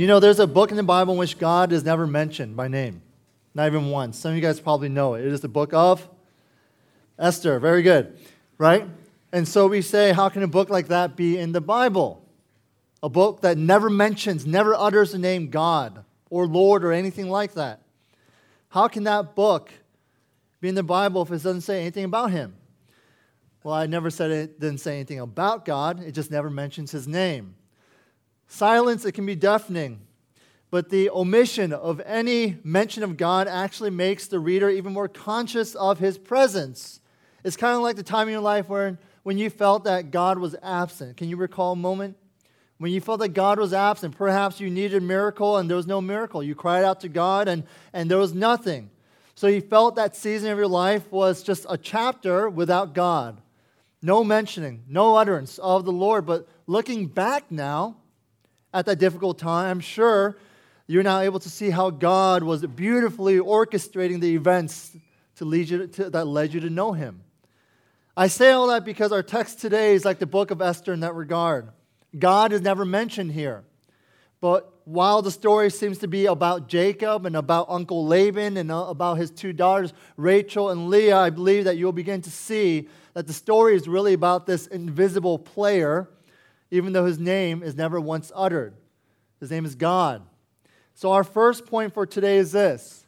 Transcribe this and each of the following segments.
You know, there's a book in the Bible in which God is never mentioned by name, not even once. Some of you guys probably know it. It is the book of Esther. Very good, right? And so we say, how can a book like that be in the Bible? A book that never mentions, never utters the name God or Lord or anything like that. How can that book be in the Bible if it doesn't say anything about Him? Well, I never said it didn't say anything about God, it just never mentions His name. Silence, it can be deafening, but the omission of any mention of God actually makes the reader even more conscious of his presence. It's kind of like the time in your life where, when you felt that God was absent. Can you recall a moment? When you felt that God was absent, perhaps you needed a miracle and there was no miracle. You cried out to God and, and there was nothing. So you felt that season of your life was just a chapter without God. No mentioning, no utterance of the Lord. But looking back now, at that difficult time, I'm sure you're now able to see how God was beautifully orchestrating the events to lead you to, that led you to know Him. I say all that because our text today is like the book of Esther in that regard. God is never mentioned here. But while the story seems to be about Jacob and about Uncle Laban and uh, about his two daughters, Rachel and Leah, I believe that you'll begin to see that the story is really about this invisible player even though his name is never once uttered. His name is God. So, our first point for today is this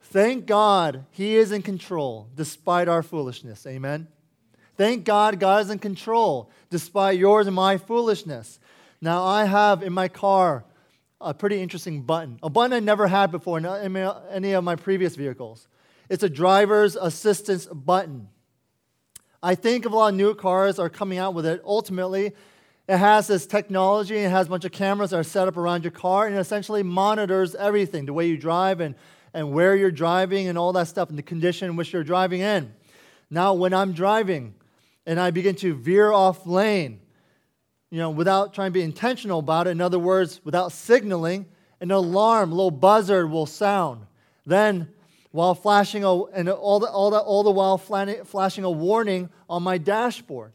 Thank God he is in control despite our foolishness. Amen. Thank God God is in control despite yours and my foolishness. Now, I have in my car a pretty interesting button, a button I never had before in any of my previous vehicles. It's a driver's assistance button. I think a lot of new cars are coming out with it ultimately it has this technology, it has a bunch of cameras that are set up around your car, and it essentially monitors everything the way you drive and, and where you're driving and all that stuff and the condition in which you're driving in. Now, when I'm driving and I begin to veer off lane, you know, without trying to be intentional about it, in other words, without signaling, an alarm, a little buzzer will sound. Then, while flashing a, and all the, all the, all the while flashing a warning on my dashboard.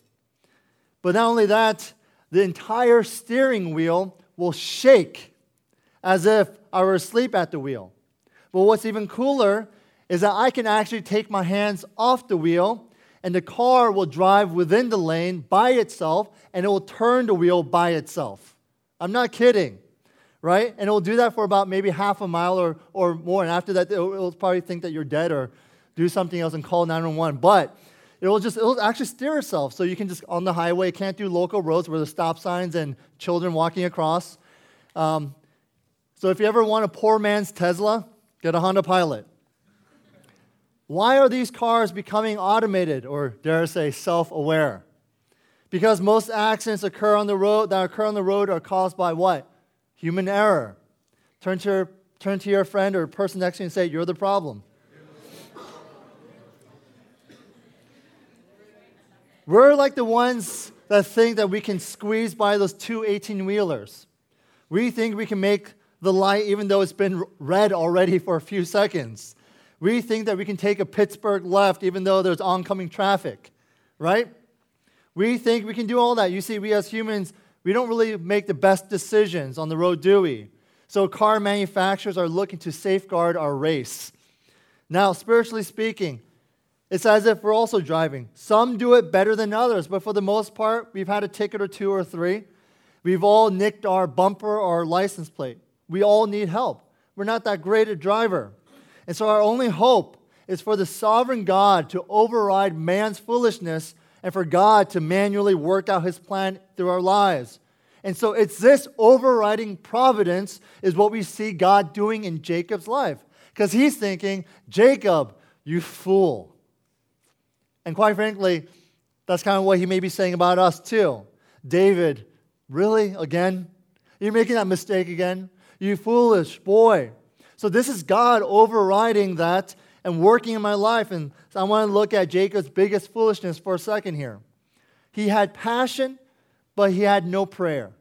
But not only that, the entire steering wheel will shake as if I were asleep at the wheel. But what's even cooler is that I can actually take my hands off the wheel and the car will drive within the lane by itself and it will turn the wheel by itself. I'm not kidding, right? And it will do that for about maybe half a mile or, or more. And after that, it will probably think that you're dead or do something else and call 911. But it will just, it will actually steer itself. So you can just, on the highway, can't do local roads where there's stop signs and children walking across. Um, so if you ever want a poor man's Tesla, get a Honda Pilot. Why are these cars becoming automated or, dare I say, self aware? Because most accidents occur on the road that occur on the road are caused by what? Human error. Turn to your, turn to your friend or person next to you and say, You're the problem. We're like the ones that think that we can squeeze by those two 18 wheelers. We think we can make the light even though it's been red already for a few seconds. We think that we can take a Pittsburgh left even though there's oncoming traffic, right? We think we can do all that. You see, we as humans, we don't really make the best decisions on the road, do we? So car manufacturers are looking to safeguard our race. Now, spiritually speaking, it's as if we're also driving. Some do it better than others, but for the most part, we've had a ticket or two or three. We've all nicked our bumper or our license plate. We all need help. We're not that great a driver. And so our only hope is for the sovereign God to override man's foolishness and for God to manually work out his plan through our lives. And so it's this overriding providence is what we see God doing in Jacob's life. Because he's thinking, Jacob, you fool. And quite frankly, that's kind of what he may be saying about us too. David, really? Again? You're making that mistake again? you foolish boy. So this is God overriding that and working in my life. And so I want to look at Jacob's biggest foolishness for a second here. He had passion, but he had no prayer.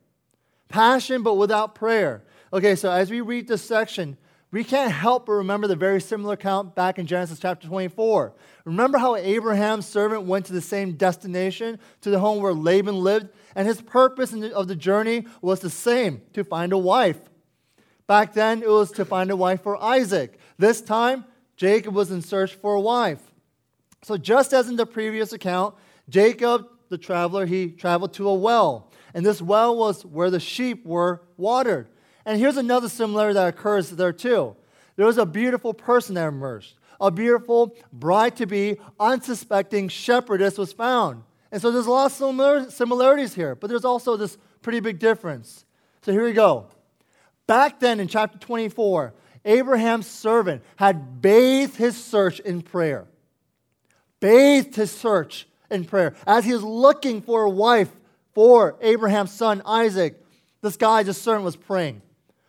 Passion, but without prayer. Okay, so as we read this section, we can't help but remember the very similar account back in Genesis chapter 24. Remember how Abraham's servant went to the same destination, to the home where Laban lived, and his purpose of the journey was the same to find a wife. Back then, it was to find a wife for Isaac. This time, Jacob was in search for a wife. So, just as in the previous account, Jacob, the traveler, he traveled to a well. And this well was where the sheep were watered. And here's another similarity that occurs there too. There was a beautiful person that emerged. A beautiful bride to be, unsuspecting shepherdess was found. And so there's a lot of similarities here, but there's also this pretty big difference. So here we go. Back then in chapter 24, Abraham's servant had bathed his search in prayer. Bathed his search in prayer. As he was looking for a wife for Abraham's son Isaac, this guy, this servant, was praying.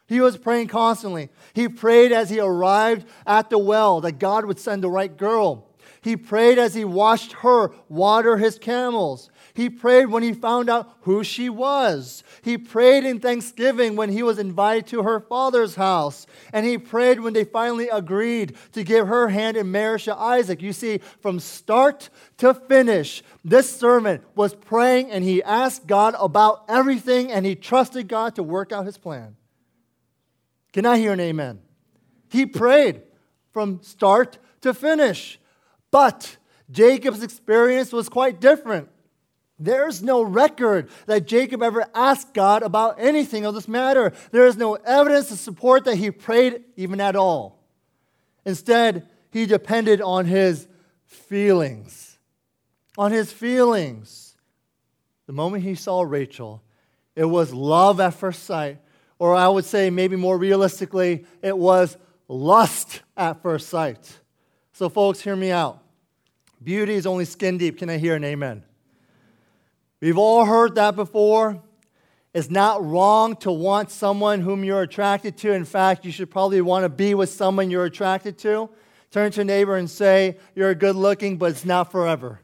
He was praying constantly. He prayed as he arrived at the well that God would send the right girl. He prayed as he watched her water his camels. He prayed when he found out who she was. He prayed in thanksgiving when he was invited to her father's house. And he prayed when they finally agreed to give her hand in marriage to Isaac. You see, from start to finish, this servant was praying and he asked God about everything and he trusted God to work out his plan. Can I hear an amen? He prayed from start to finish. But Jacob's experience was quite different. There's no record that Jacob ever asked God about anything of this matter. There is no evidence to support that he prayed even at all. Instead, he depended on his feelings. On his feelings. The moment he saw Rachel, it was love at first sight, or I would say, maybe more realistically, it was lust at first sight. So, folks, hear me out. Beauty is only skin deep. Can I hear an amen? We've all heard that before. It's not wrong to want someone whom you're attracted to. In fact, you should probably want to be with someone you're attracted to. Turn to a neighbor and say, You're good looking, but it's not forever.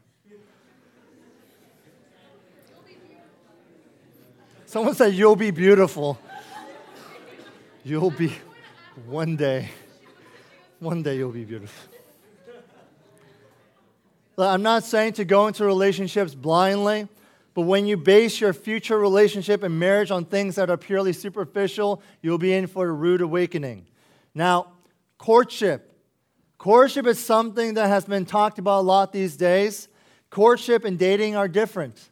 Someone said, You'll be beautiful. You'll be one day. One day you'll be beautiful. I'm not saying to go into relationships blindly, but when you base your future relationship and marriage on things that are purely superficial, you'll be in for a rude awakening. Now, courtship. Courtship is something that has been talked about a lot these days. Courtship and dating are different.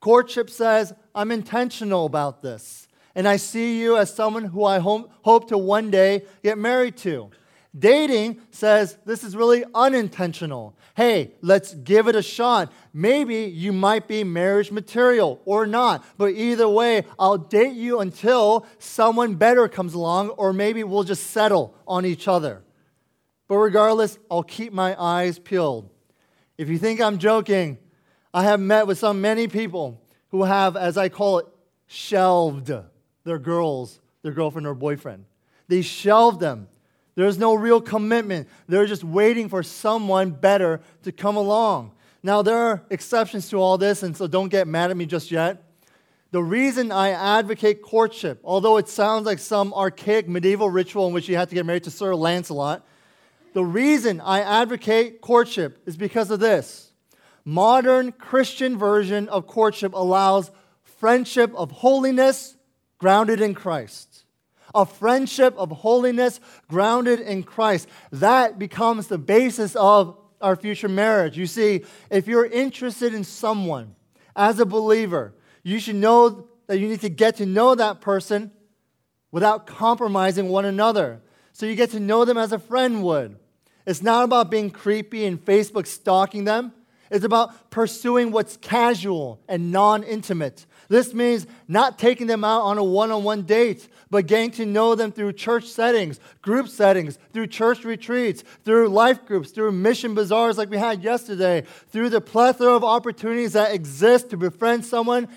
Courtship says, I'm intentional about this, and I see you as someone who I hope to one day get married to. Dating says this is really unintentional. Hey, let's give it a shot. Maybe you might be marriage material or not, but either way, I'll date you until someone better comes along, or maybe we'll just settle on each other. But regardless, I'll keep my eyes peeled. If you think I'm joking, I have met with some many people who have, as I call it, shelved their girls, their girlfriend or boyfriend. They shelved them there's no real commitment. They're just waiting for someone better to come along. Now, there are exceptions to all this, and so don't get mad at me just yet. The reason I advocate courtship, although it sounds like some archaic medieval ritual in which you had to get married to Sir Lancelot, the reason I advocate courtship is because of this. Modern Christian version of courtship allows friendship of holiness grounded in Christ a friendship of holiness grounded in Christ. That becomes the basis of our future marriage. You see, if you're interested in someone as a believer, you should know that you need to get to know that person without compromising one another. So you get to know them as a friend would. It's not about being creepy and Facebook stalking them. It's about pursuing what's casual and non intimate. This means not taking them out on a one on one date, but getting to know them through church settings, group settings, through church retreats, through life groups, through mission bazaars like we had yesterday, through the plethora of opportunities that exist to befriend someone.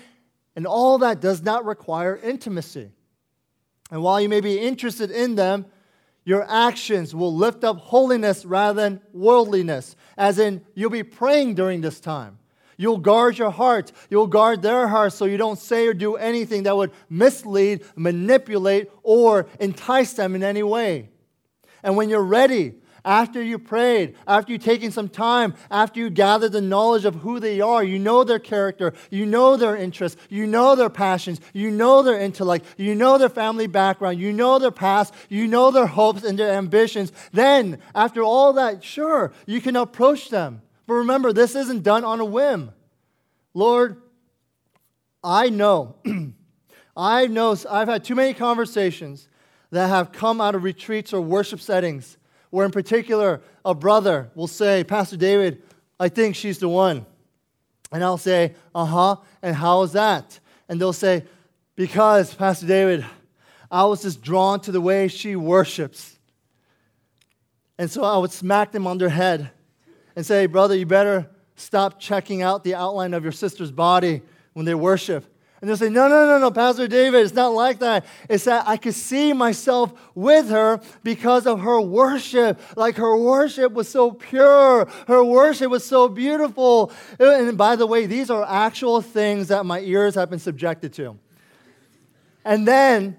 And all that does not require intimacy. And while you may be interested in them, your actions will lift up holiness rather than worldliness, as in, you'll be praying during this time. You'll guard your heart. You'll guard their hearts so you don't say or do anything that would mislead, manipulate, or entice them in any way. And when you're ready, after you prayed, after you've taken some time, after you gather the knowledge of who they are, you know their character, you know their interests, you know their passions, you know their intellect, you know their family background, you know their past, you know their hopes and their ambitions. Then, after all that, sure, you can approach them. But remember, this isn't done on a whim. Lord, I know, I know, I've had too many conversations that have come out of retreats or worship settings where, in particular, a brother will say, Pastor David, I think she's the one. And I'll say, Uh huh. And how is that? And they'll say, Because, Pastor David, I was just drawn to the way she worships. And so I would smack them on their head and say, Brother, you better stop checking out the outline of your sister's body when they worship. And they'll say, No, no, no, no, Pastor David, it's not like that. It's that I could see myself with her because of her worship. Like her worship was so pure, her worship was so beautiful. And by the way, these are actual things that my ears have been subjected to. And then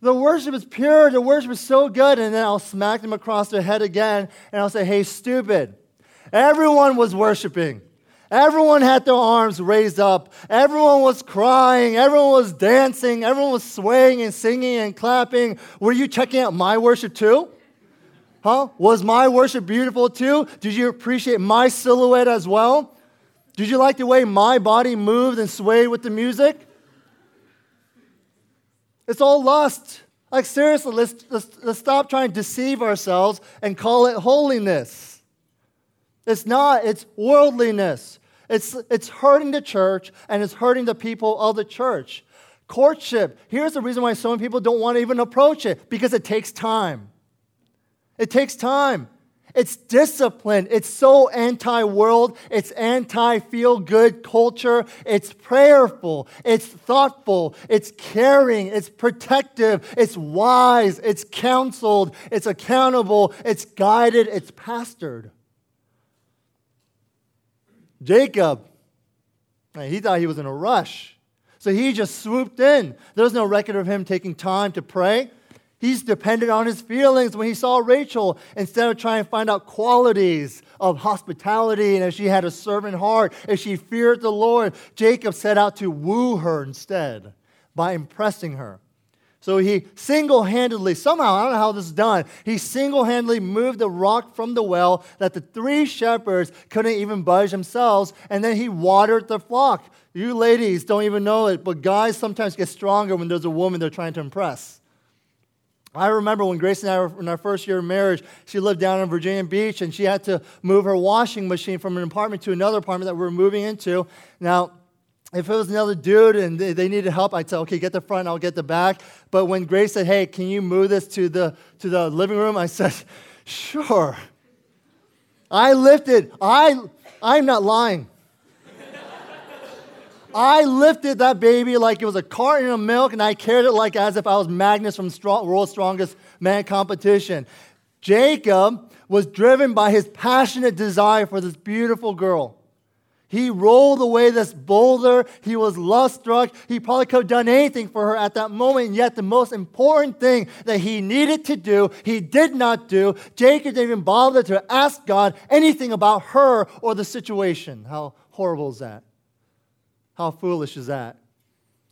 the worship is pure, the worship is so good. And then I'll smack them across their head again and I'll say, Hey, stupid. Everyone was worshiping. Everyone had their arms raised up. Everyone was crying. Everyone was dancing. Everyone was swaying and singing and clapping. Were you checking out my worship too? Huh? Was my worship beautiful too? Did you appreciate my silhouette as well? Did you like the way my body moved and swayed with the music? It's all lust. Like, seriously, let's, let's, let's stop trying to deceive ourselves and call it holiness. It's not, it's worldliness. It's, it's hurting the church and it's hurting the people of the church. Courtship, here's the reason why so many people don't want to even approach it because it takes time. It takes time. It's discipline. It's so anti world. It's anti feel good culture. It's prayerful. It's thoughtful. It's caring. It's protective. It's wise. It's counseled. It's accountable. It's guided. It's pastored. Jacob, he thought he was in a rush. So he just swooped in. There's no record of him taking time to pray. He's dependent on his feelings when he saw Rachel instead of trying to find out qualities of hospitality and if she had a servant heart, if she feared the Lord. Jacob set out to woo her instead by impressing her. So he single handedly, somehow, I don't know how this is done, he single handedly moved the rock from the well that the three shepherds couldn't even budge themselves, and then he watered the flock. You ladies don't even know it, but guys sometimes get stronger when there's a woman they're trying to impress. I remember when Grace and I were in our first year of marriage, she lived down in Virginia Beach and she had to move her washing machine from an apartment to another apartment that we were moving into. Now, if it was another dude and they, needed help, I'd say, okay, get the front, I'll get the back. But when Grace said, hey, can you move this to the, to the living room? I said, sure. I lifted, I, I'm not lying. I lifted that baby like it was a carton of milk, and I carried it like as if I was Magnus from strong, World's Strongest Man competition. Jacob was driven by his passionate desire for this beautiful girl. He rolled away this boulder. He was lust struck. He probably could have done anything for her at that moment. And yet, the most important thing that he needed to do, he did not do. Jacob didn't even bother to ask God anything about her or the situation. How horrible is that? How foolish is that?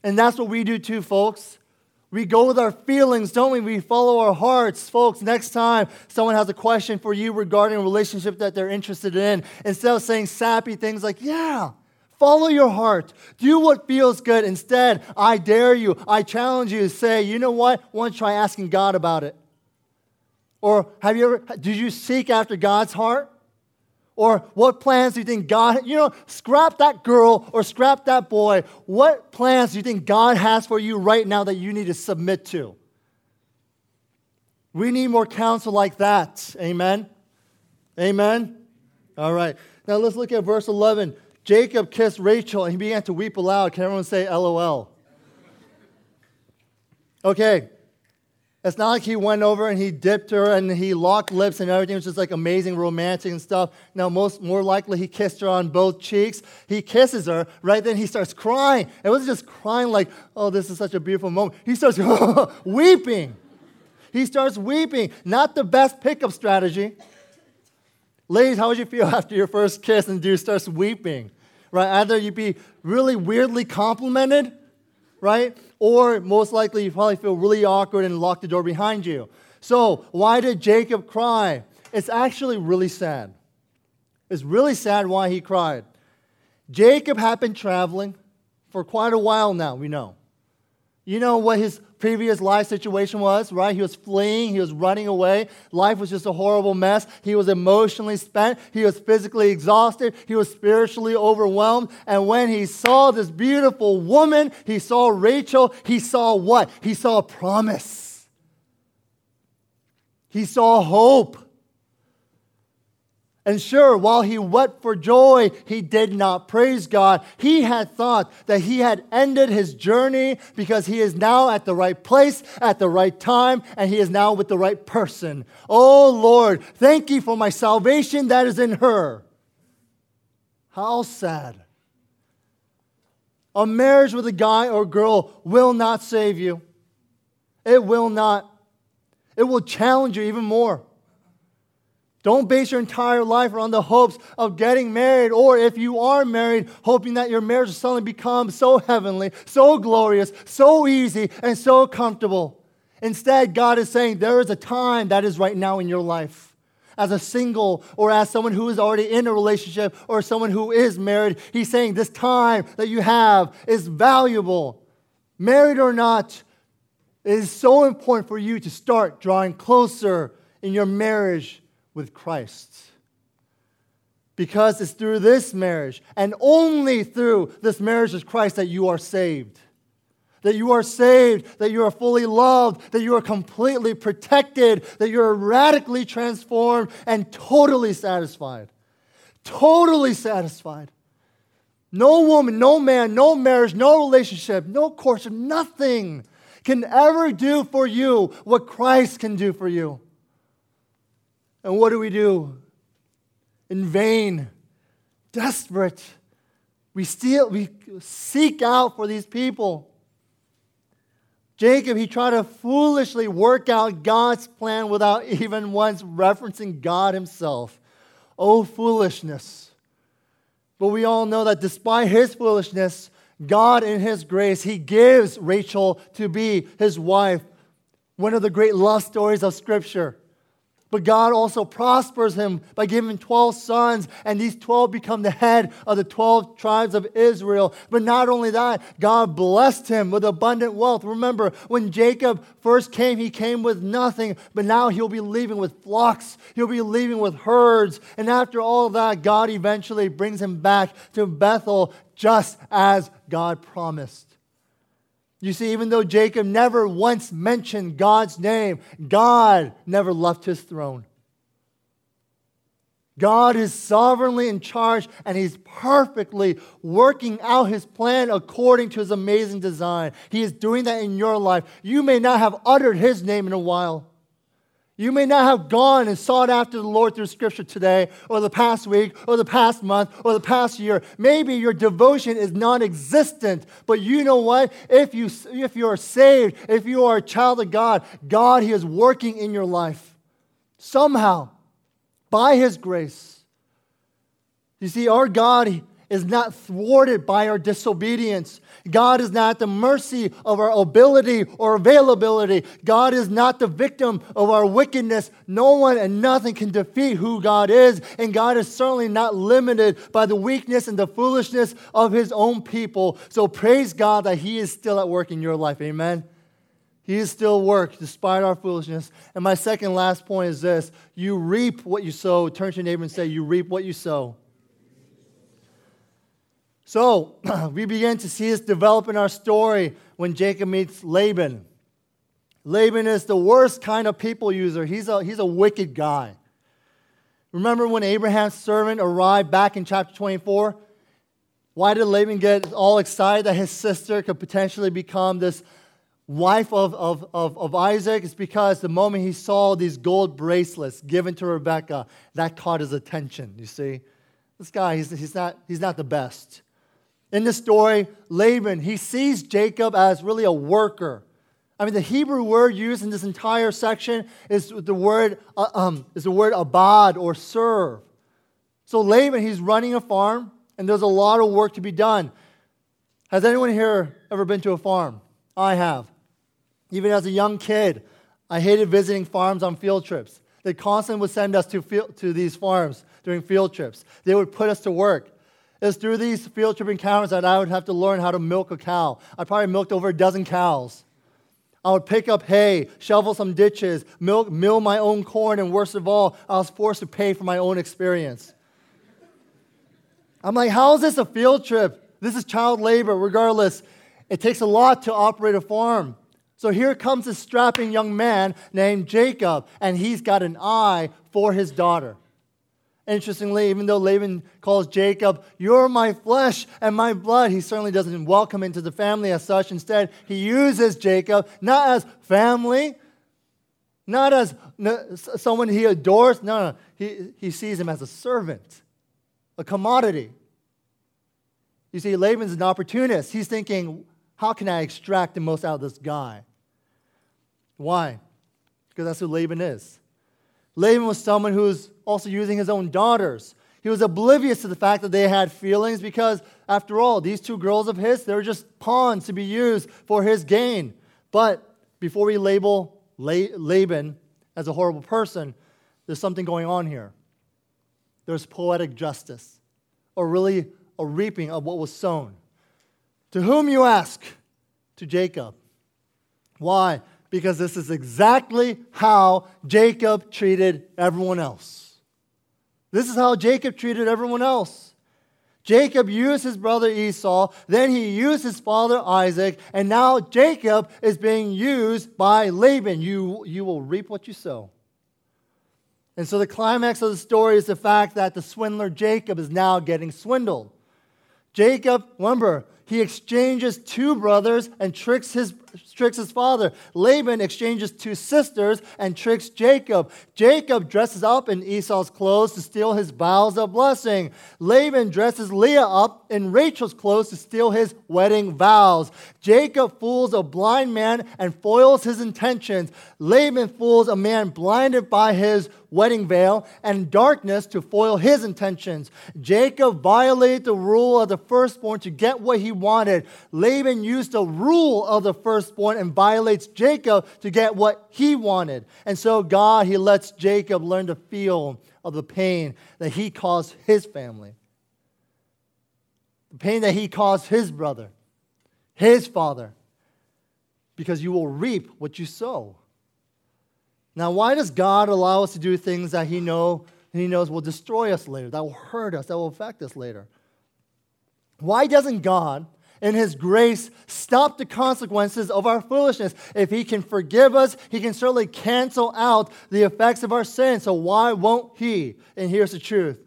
And that's what we do too, folks. We go with our feelings, don't we? We follow our hearts. Folks, next time someone has a question for you regarding a relationship that they're interested in, instead of saying sappy things like, yeah, follow your heart, do what feels good. Instead, I dare you, I challenge you to say, you know what? Why don't you try asking God about it? Or have you ever, did you seek after God's heart? Or what plans do you think God, you know, scrap that girl or scrap that boy. What plans do you think God has for you right now that you need to submit to? We need more counsel like that. Amen. Amen. All right. Now let's look at verse 11. Jacob kissed Rachel and he began to weep aloud. Can everyone say LOL? Okay. It's not like he went over and he dipped her and he locked lips and everything was just like amazing, romantic and stuff. Now, most more likely he kissed her on both cheeks. He kisses her, right then he starts crying. It wasn't just crying like, oh, this is such a beautiful moment. He starts weeping. He starts weeping. Not the best pickup strategy. Ladies, how would you feel after your first kiss and dude starts weeping? Right? Either you'd be really weirdly complimented, right? Or most likely you probably feel really awkward and lock the door behind you. So, why did Jacob cry? It's actually really sad. It's really sad why he cried. Jacob had been traveling for quite a while now, we know. You know what his previous life situation was, right? He was fleeing, he was running away. Life was just a horrible mess. He was emotionally spent, he was physically exhausted, he was spiritually overwhelmed. And when he saw this beautiful woman, he saw Rachel, he saw what? He saw a promise. He saw hope. And sure, while he wept for joy, he did not praise God. He had thought that he had ended his journey because he is now at the right place at the right time and he is now with the right person. Oh Lord, thank you for my salvation that is in her. How sad. A marriage with a guy or girl will not save you. It will not. It will challenge you even more. Don't base your entire life around the hopes of getting married, or if you are married, hoping that your marriage will suddenly become so heavenly, so glorious, so easy, and so comfortable. Instead, God is saying there is a time that is right now in your life. As a single, or as someone who is already in a relationship, or someone who is married, He's saying this time that you have is valuable. Married or not, it is so important for you to start drawing closer in your marriage with Christ. Because it's through this marriage and only through this marriage with Christ that you are saved. That you are saved, that you are fully loved, that you are completely protected, that you are radically transformed and totally satisfied. Totally satisfied. No woman, no man, no marriage, no relationship, no courtship, nothing can ever do for you what Christ can do for you. And what do we do? In vain, desperate, we steal, we seek out for these people. Jacob, he tried to foolishly work out God's plan without even once referencing God himself. Oh, foolishness. But we all know that despite his foolishness, God, in his grace, he gives Rachel to be his wife. One of the great love stories of Scripture. But God also prospers him by giving 12 sons, and these 12 become the head of the 12 tribes of Israel. But not only that, God blessed him with abundant wealth. Remember, when Jacob first came, he came with nothing, but now he'll be leaving with flocks, he'll be leaving with herds. And after all that, God eventually brings him back to Bethel just as God promised. You see, even though Jacob never once mentioned God's name, God never left his throne. God is sovereignly in charge and he's perfectly working out his plan according to his amazing design. He is doing that in your life. You may not have uttered his name in a while. You may not have gone and sought after the Lord through Scripture today, or the past week, or the past month, or the past year. Maybe your devotion is non existent, but you know what? If you, if you are saved, if you are a child of God, God, He is working in your life. Somehow, by His grace. You see, our God, is not thwarted by our disobedience. God is not the mercy of our ability or availability. God is not the victim of our wickedness. No one and nothing can defeat who God is. And God is certainly not limited by the weakness and the foolishness of his own people. So praise God that he is still at work in your life. Amen. He is still work despite our foolishness. And my second last point is this you reap what you sow. Turn to your neighbor and say, You reap what you sow. So we begin to see this develop in our story when Jacob meets Laban. Laban is the worst kind of people user. He's a, he's a wicked guy. Remember when Abraham's servant arrived back in chapter 24? Why did Laban get all excited that his sister could potentially become this wife of, of, of, of Isaac It's because the moment he saw these gold bracelets given to Rebekah, that caught his attention, you see. This guy, he's, he's, not, he's not the best. In this story, Laban, he sees Jacob as really a worker. I mean, the Hebrew word used in this entire section is the word, uh, um, is the word abad or serve. So Laban, he's running a farm, and there's a lot of work to be done. Has anyone here ever been to a farm? I have. Even as a young kid, I hated visiting farms on field trips. They constantly would send us to, field, to these farms during field trips. They would put us to work. It's through these field trip encounters that I would have to learn how to milk a cow. I probably milked over a dozen cows. I would pick up hay, shovel some ditches, milk, mill my own corn, and worst of all, I was forced to pay for my own experience. I'm like, how is this a field trip? This is child labor, regardless. It takes a lot to operate a farm. So here comes a strapping young man named Jacob, and he's got an eye for his daughter. Interestingly, even though Laban calls Jacob, You're my flesh and my blood, he certainly doesn't welcome into the family as such. Instead, he uses Jacob not as family, not as someone he adores. No, no, he, he sees him as a servant, a commodity. You see, Laban's an opportunist. He's thinking, How can I extract the most out of this guy? Why? Because that's who Laban is. Laban was someone who was also using his own daughters. He was oblivious to the fact that they had feelings because, after all, these two girls of his, they were just pawns to be used for his gain. But before we label Laban as a horrible person, there's something going on here. There's poetic justice, or really a reaping of what was sown. To whom you ask? To Jacob. Why? because this is exactly how Jacob treated everyone else. This is how Jacob treated everyone else. Jacob used his brother Esau, then he used his father Isaac, and now Jacob is being used by Laban. You, you will reap what you sow. And so the climax of the story is the fact that the swindler Jacob is now getting swindled. Jacob, remember, he exchanges two brothers and tricks his, tricks his father. Laban exchanges two sisters and tricks Jacob. Jacob dresses up in Esau's clothes to steal his vows of blessing. Laban dresses Leah up in Rachel's clothes to steal his wedding vows. Jacob fools a blind man and foils his intentions. Laban fools a man blinded by his wedding veil and darkness to foil his intentions. Jacob violated the rule of the firstborn to get what he wanted. Laban used the rule of the firstborn and violates Jacob to get what he wanted. And so God, he lets Jacob learn to feel of the pain that he caused his family. The pain that he caused his brother, his father, because you will reap what you sow. Now, why does God allow us to do things that He know He knows will destroy us later, that will hurt us, that will affect us later? Why doesn't God, in His grace, stop the consequences of our foolishness? If He can forgive us, He can certainly cancel out the effects of our sin. So why won't He? And here's the truth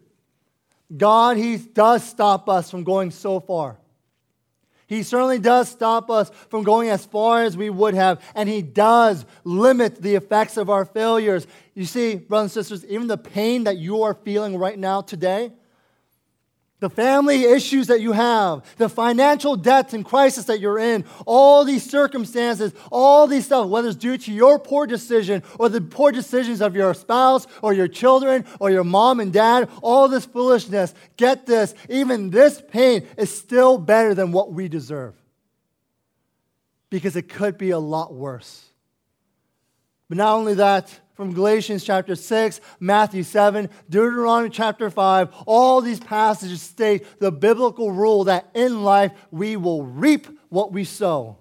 God, He does stop us from going so far. He certainly does stop us from going as far as we would have, and He does limit the effects of our failures. You see, brothers and sisters, even the pain that you are feeling right now today, the family issues that you have, the financial debts and crisis that you're in, all these circumstances, all these stuff, whether it's due to your poor decision or the poor decisions of your spouse or your children or your mom and dad, all this foolishness, get this, even this pain is still better than what we deserve. Because it could be a lot worse. But not only that, from Galatians chapter 6, Matthew 7, Deuteronomy chapter 5, all these passages state the biblical rule that in life we will reap what we sow.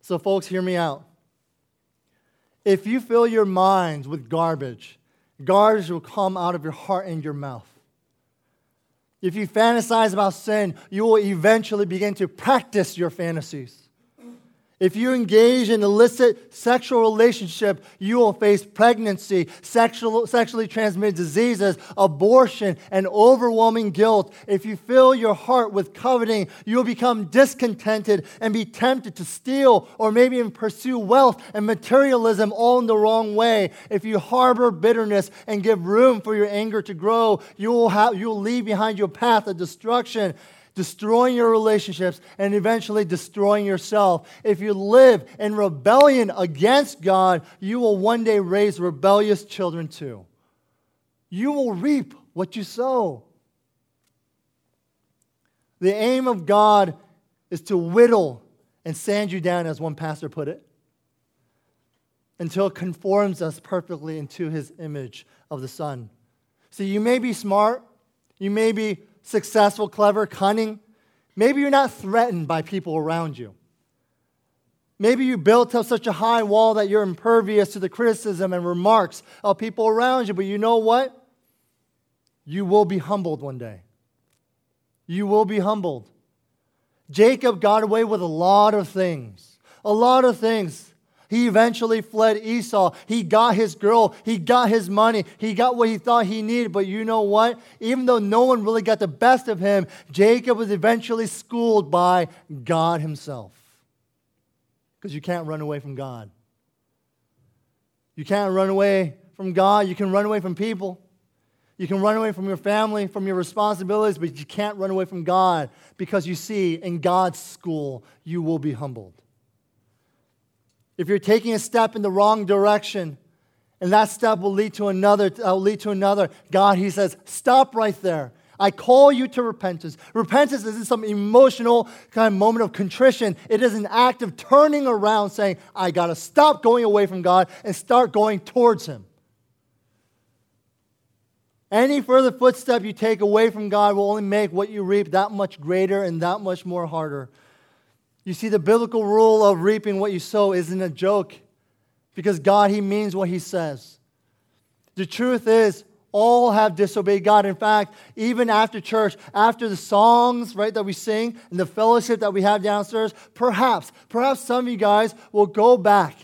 So, folks, hear me out. If you fill your minds with garbage, garbage will come out of your heart and your mouth. If you fantasize about sin, you will eventually begin to practice your fantasies. If you engage in illicit sexual relationship, you will face pregnancy, sexual, sexually transmitted diseases, abortion, and overwhelming guilt. If you fill your heart with coveting, you will become discontented and be tempted to steal or maybe even pursue wealth and materialism all in the wrong way. If you harbor bitterness and give room for your anger to grow, you will, have, you will leave behind you a path of destruction destroying your relationships, and eventually destroying yourself. If you live in rebellion against God, you will one day raise rebellious children too. You will reap what you sow. The aim of God is to whittle and sand you down, as one pastor put it, until it conforms us perfectly into his image of the Son. See, you may be smart, you may be successful, clever, cunning. Maybe you're not threatened by people around you. Maybe you built up such a high wall that you're impervious to the criticism and remarks of people around you, but you know what? You will be humbled one day. You will be humbled. Jacob got away with a lot of things. A lot of things. He eventually fled Esau. He got his girl. He got his money. He got what he thought he needed. But you know what? Even though no one really got the best of him, Jacob was eventually schooled by God himself. Because you can't run away from God. You can't run away from God. You can run away from people. You can run away from your family, from your responsibilities, but you can't run away from God because you see, in God's school, you will be humbled if you're taking a step in the wrong direction, and that step will lead to another, uh, lead to another, God, He says, stop right there. I call you to repentance. Repentance isn't some emotional kind of moment of contrition. It is an act of turning around, saying, I got to stop going away from God and start going towards Him. Any further footstep you take away from God will only make what you reap that much greater and that much more harder. You see, the biblical rule of reaping what you sow isn't a joke because God, He means what He says. The truth is, all have disobeyed God. In fact, even after church, after the songs, right, that we sing and the fellowship that we have downstairs, perhaps, perhaps some of you guys will go back.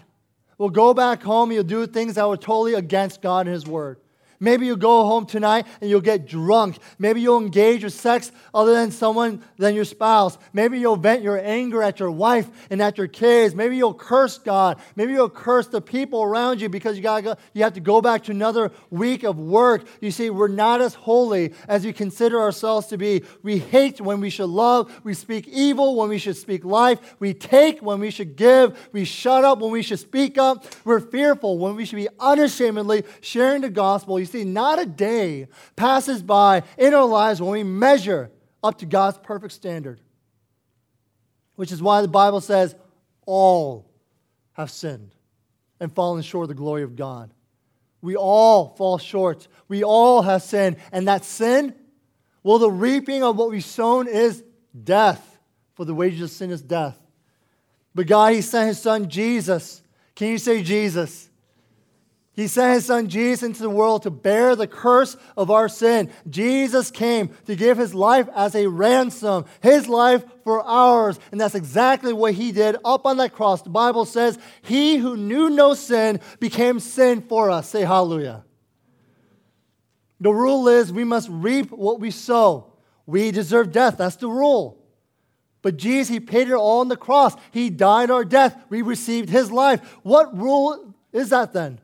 Will go back home, you'll do things that were totally against God and His Word. Maybe you'll go home tonight and you'll get drunk. Maybe you'll engage with sex other than someone than your spouse. Maybe you'll vent your anger at your wife and at your kids. Maybe you'll curse God. Maybe you'll curse the people around you because you gotta go, you have to go back to another week of work. You see, we're not as holy as we consider ourselves to be. We hate when we should love. We speak evil when we should speak life. We take when we should give. We shut up when we should speak up. We're fearful when we should be unashamedly sharing the gospel. You see, not a day passes by in our lives when we measure up to God's perfect standard. Which is why the Bible says all have sinned and fallen short of the glory of God. We all fall short. We all have sinned. And that sin, well, the reaping of what we've sown is death. For the wages of sin is death. But God, He sent His Son Jesus. Can you say Jesus? He sent his son Jesus into the world to bear the curse of our sin. Jesus came to give his life as a ransom, his life for ours. And that's exactly what he did up on that cross. The Bible says, He who knew no sin became sin for us. Say hallelujah. The rule is we must reap what we sow. We deserve death. That's the rule. But Jesus, He paid it all on the cross. He died our death. We received His life. What rule is that then?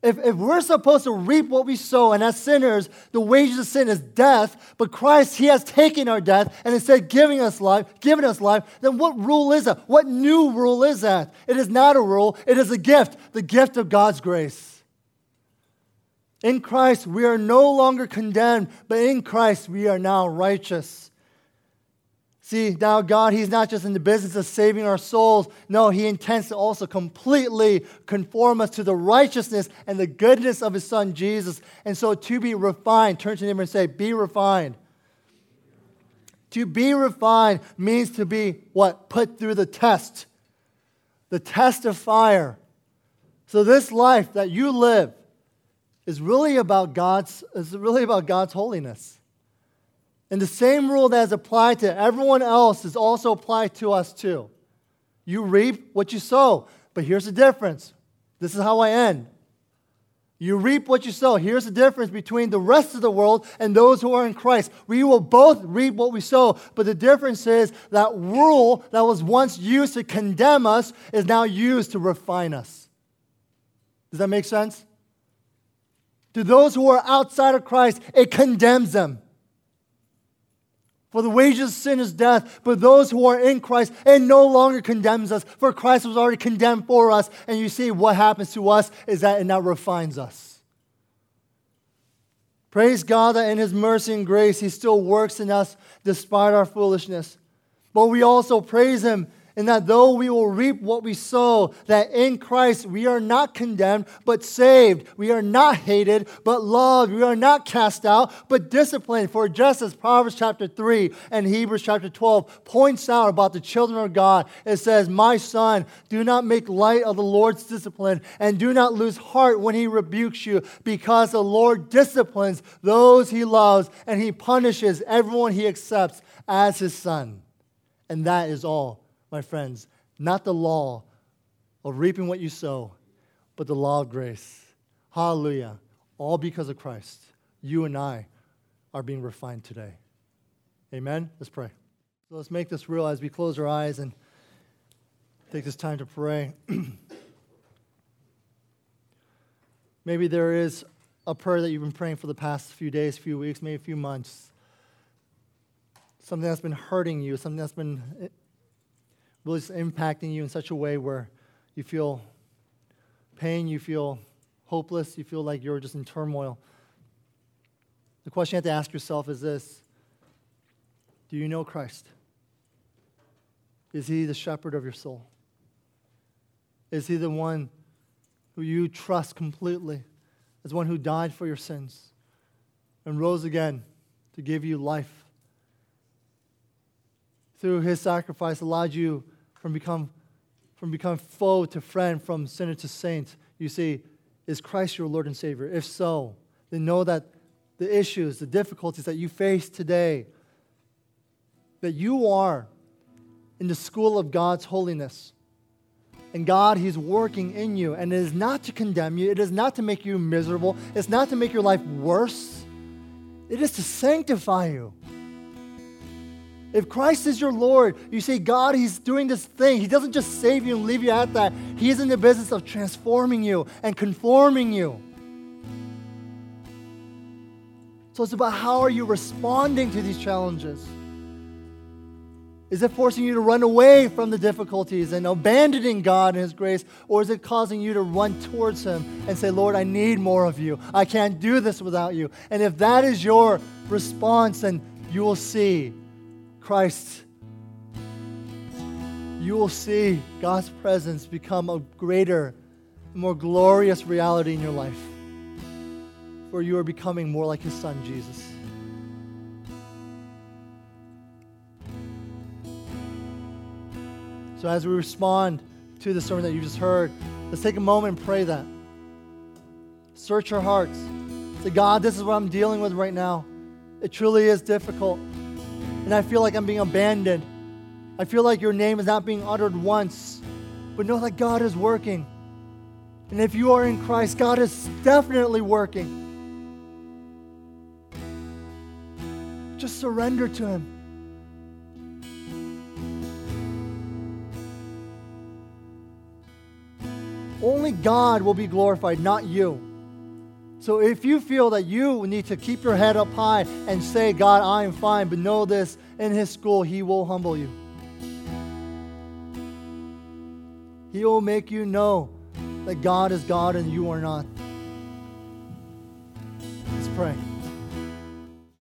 If, if we're supposed to reap what we sow, and as sinners, the wages of sin is death, but Christ, He has taken our death and instead giving us life, giving us life, then what rule is that? What new rule is that? It is not a rule, it is a gift, the gift of God's grace. In Christ, we are no longer condemned, but in Christ, we are now righteous. See, now God, He's not just in the business of saving our souls. No, He intends to also completely conform us to the righteousness and the goodness of His Son, Jesus. And so to be refined, turn to him and say, Be refined. To be refined means to be what? Put through the test, the test of fire. So this life that you live is really about God's, is really about God's holiness. And the same rule that is applied to everyone else is also applied to us too. You reap what you sow. But here's the difference. This is how I end. You reap what you sow. Here's the difference between the rest of the world and those who are in Christ. We will both reap what we sow, but the difference is that rule that was once used to condemn us is now used to refine us. Does that make sense? To those who are outside of Christ, it condemns them. For the wages of sin is death, but those who are in Christ, it no longer condemns us, for Christ was already condemned for us. And you see, what happens to us is that it now refines us. Praise God that in His mercy and grace, He still works in us despite our foolishness. But we also praise Him and that though we will reap what we sow, that in Christ we are not condemned, but saved. We are not hated, but loved. We are not cast out, but disciplined. For just as Proverbs chapter 3 and Hebrews chapter 12 points out about the children of God, it says, My son, do not make light of the Lord's discipline, and do not lose heart when he rebukes you, because the Lord disciplines those he loves, and he punishes everyone he accepts as his son. And that is all my friends, not the law of reaping what you sow, but the law of grace. Hallelujah. All because of Christ. You and I are being refined today. Amen? Let's pray. So let's make this real as we close our eyes and take this time to pray. maybe there is a prayer that you've been praying for the past few days, few weeks, maybe a few months. Something that's been hurting you, something that's been really impacting you in such a way where you feel pain, you feel hopeless, you feel like you're just in turmoil. The question you have to ask yourself is this Do you know Christ? Is he the shepherd of your soul? Is he the one who you trust completely as one who died for your sins and rose again to give you life? Through his sacrifice, allowed you from become from become foe to friend, from sinner to saint. You see, is Christ your Lord and Savior? If so, then know that the issues, the difficulties that you face today, that you are in the school of God's holiness. And God, He's working in you. And it is not to condemn you, it is not to make you miserable, it's not to make your life worse, it is to sanctify you. If Christ is your Lord, you say, God, He's doing this thing. He doesn't just save you and leave you at that. He's in the business of transforming you and conforming you. So it's about how are you responding to these challenges? Is it forcing you to run away from the difficulties and abandoning God and His grace? Or is it causing you to run towards Him and say, Lord, I need more of you. I can't do this without you. And if that is your response, then you will see Christ, you will see God's presence become a greater, more glorious reality in your life. For you are becoming more like His Son, Jesus. So, as we respond to the sermon that you just heard, let's take a moment and pray that. Search our hearts. Say, God, this is what I'm dealing with right now. It truly is difficult and I feel like I'm being abandoned. I feel like your name is not being uttered once. But know that God is working. And if you are in Christ, God is definitely working. Just surrender to Him. Only God will be glorified, not you. So if you feel that you need to keep your head up high and say, God, I am fine, but know this in His school, He will humble you. He will make you know that God is God and you are not. Let's pray.